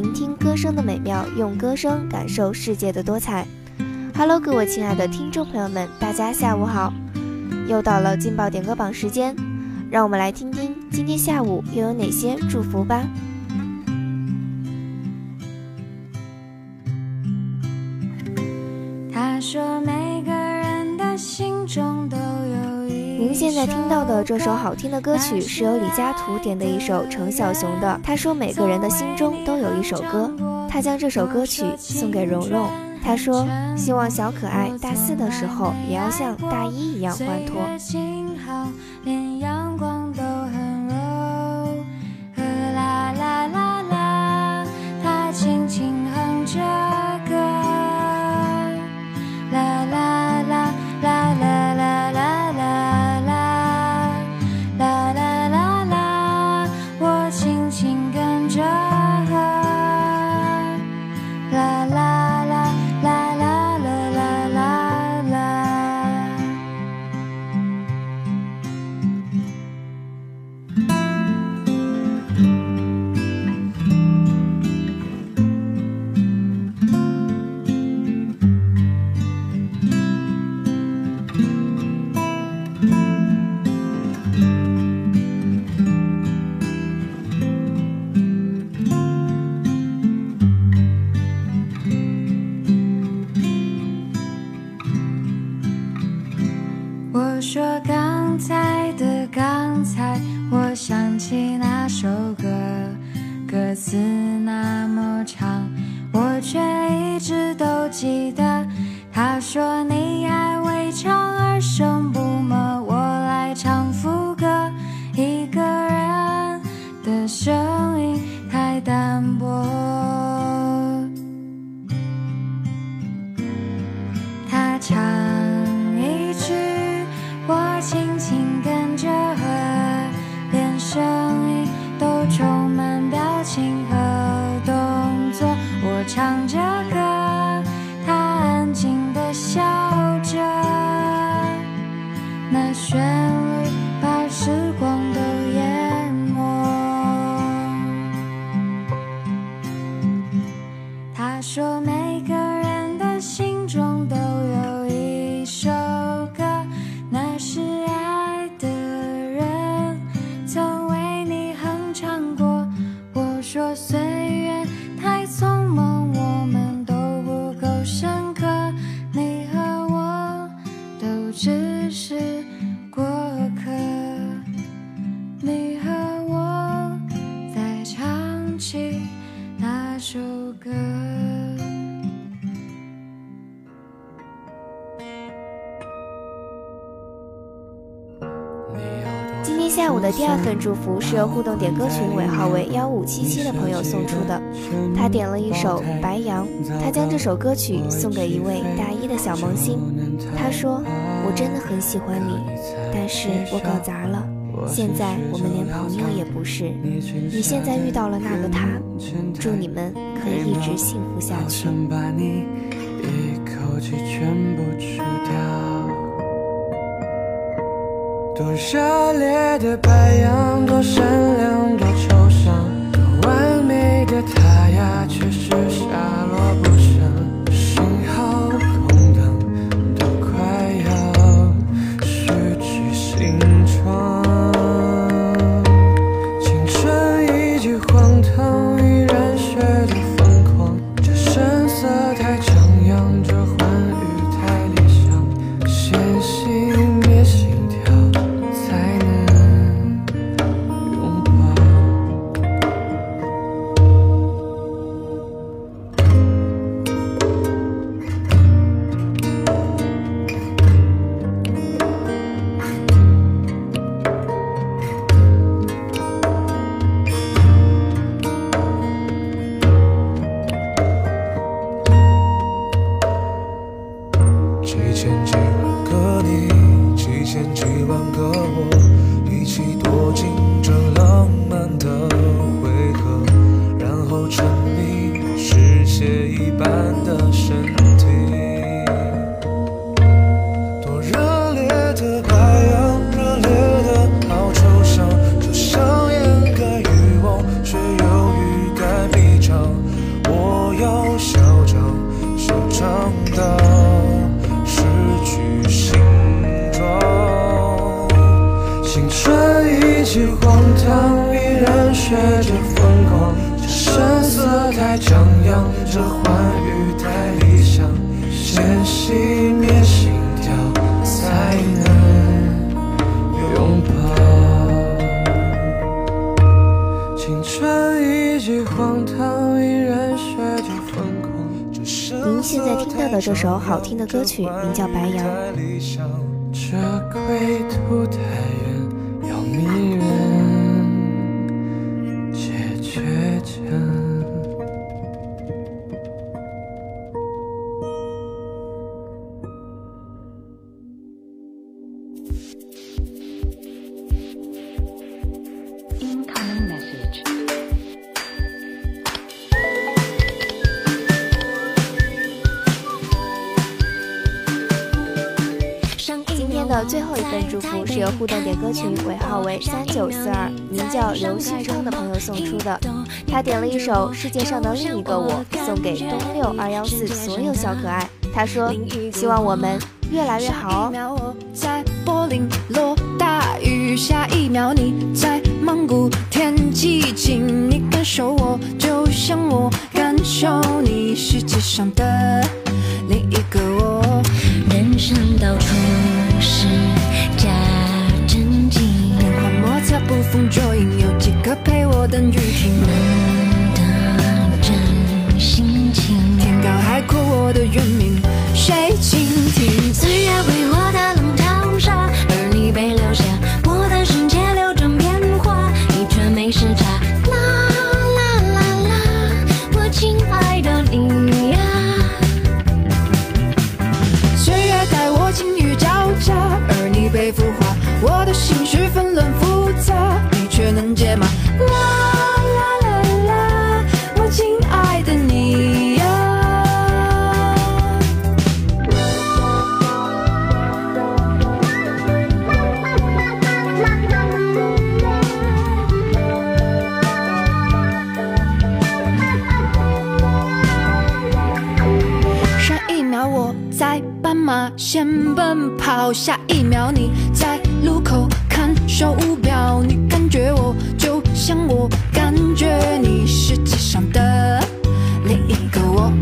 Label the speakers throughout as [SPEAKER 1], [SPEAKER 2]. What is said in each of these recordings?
[SPEAKER 1] 聆听歌声的美妙，用歌声感受世界的多彩。Hello，各位亲爱的听众朋友们，大家下午好！又到了劲爆点歌榜时间，让我们来听听今天下午又有哪些祝福吧。在听到的这首好听的歌曲是由李佳图点的一首程小熊的。他说每个人的心中都有一首歌，他将这首歌曲送给蓉蓉。他说希望小可爱大四的时候也要像大一一样欢脱。
[SPEAKER 2] 啦啦啦啦，他轻轻哼着歌词那么长，我却一直都记得。他说你爱为唱而生不默，我来唱副歌。一个人的声音太单薄。他唱那雪
[SPEAKER 1] 今天下午的第二份祝福是由互动点歌群尾号为幺五七七的朋友送出的，他点了一首《白杨》，他将这首歌曲送给一位大一的小萌新。他说：“我真的很喜欢你，但是我搞砸了，现在我们连朋友也不是。你现在遇到了那个他，祝你们可以一直幸福下去。”
[SPEAKER 3] 把你一口气全部吃掉。多热烈的白羊，多善良，多这
[SPEAKER 1] 首好听的歌曲名叫《白杨》。
[SPEAKER 3] 这归途太
[SPEAKER 1] 最后一份祝福是由互动点歌群尾号为三九四二，名叫刘旭昌的朋友送出的。他点了一首《世界上的另一个我》，送给东六二幺四所有小可爱。他说：“希望我们越来越好
[SPEAKER 4] 哦。”在柏林落大雨，下一秒你在蒙古天寂静，你感受我，就像我感受你，世界上的测，捕风捉影，有几个陪我等雨马先奔跑，下一秒你在路口看手表，你感觉我就像我感觉你，世界上的另一个我。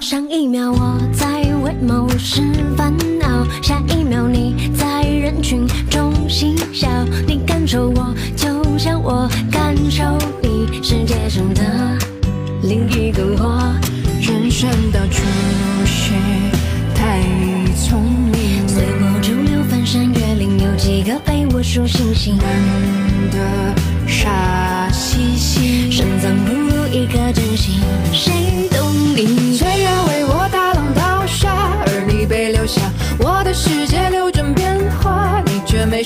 [SPEAKER 5] 上一秒我在为某事烦恼，下一秒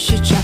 [SPEAKER 5] 你
[SPEAKER 4] 却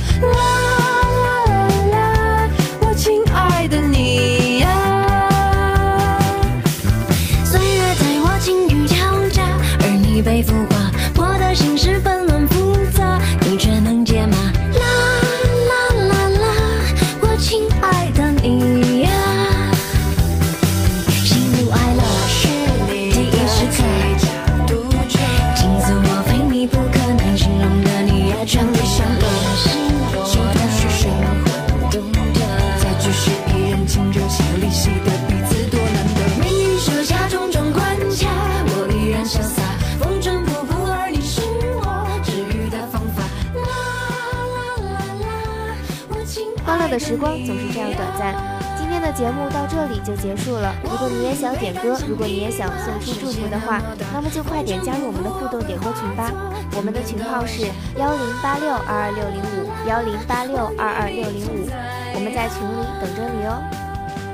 [SPEAKER 1] 欢乐的时光总是这样短暂。今天的节目到这里就结束了。如果你也想点歌，如果你也想送出祝福的话，那么就快点加入我们的互动点歌群吧。我们的群号是幺零八六二二六零五幺零八六二二六零五，我们在群里等着你哦。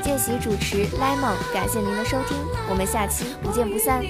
[SPEAKER 1] 见习主持 Lemon，感谢您的收听，我们下期不见不散。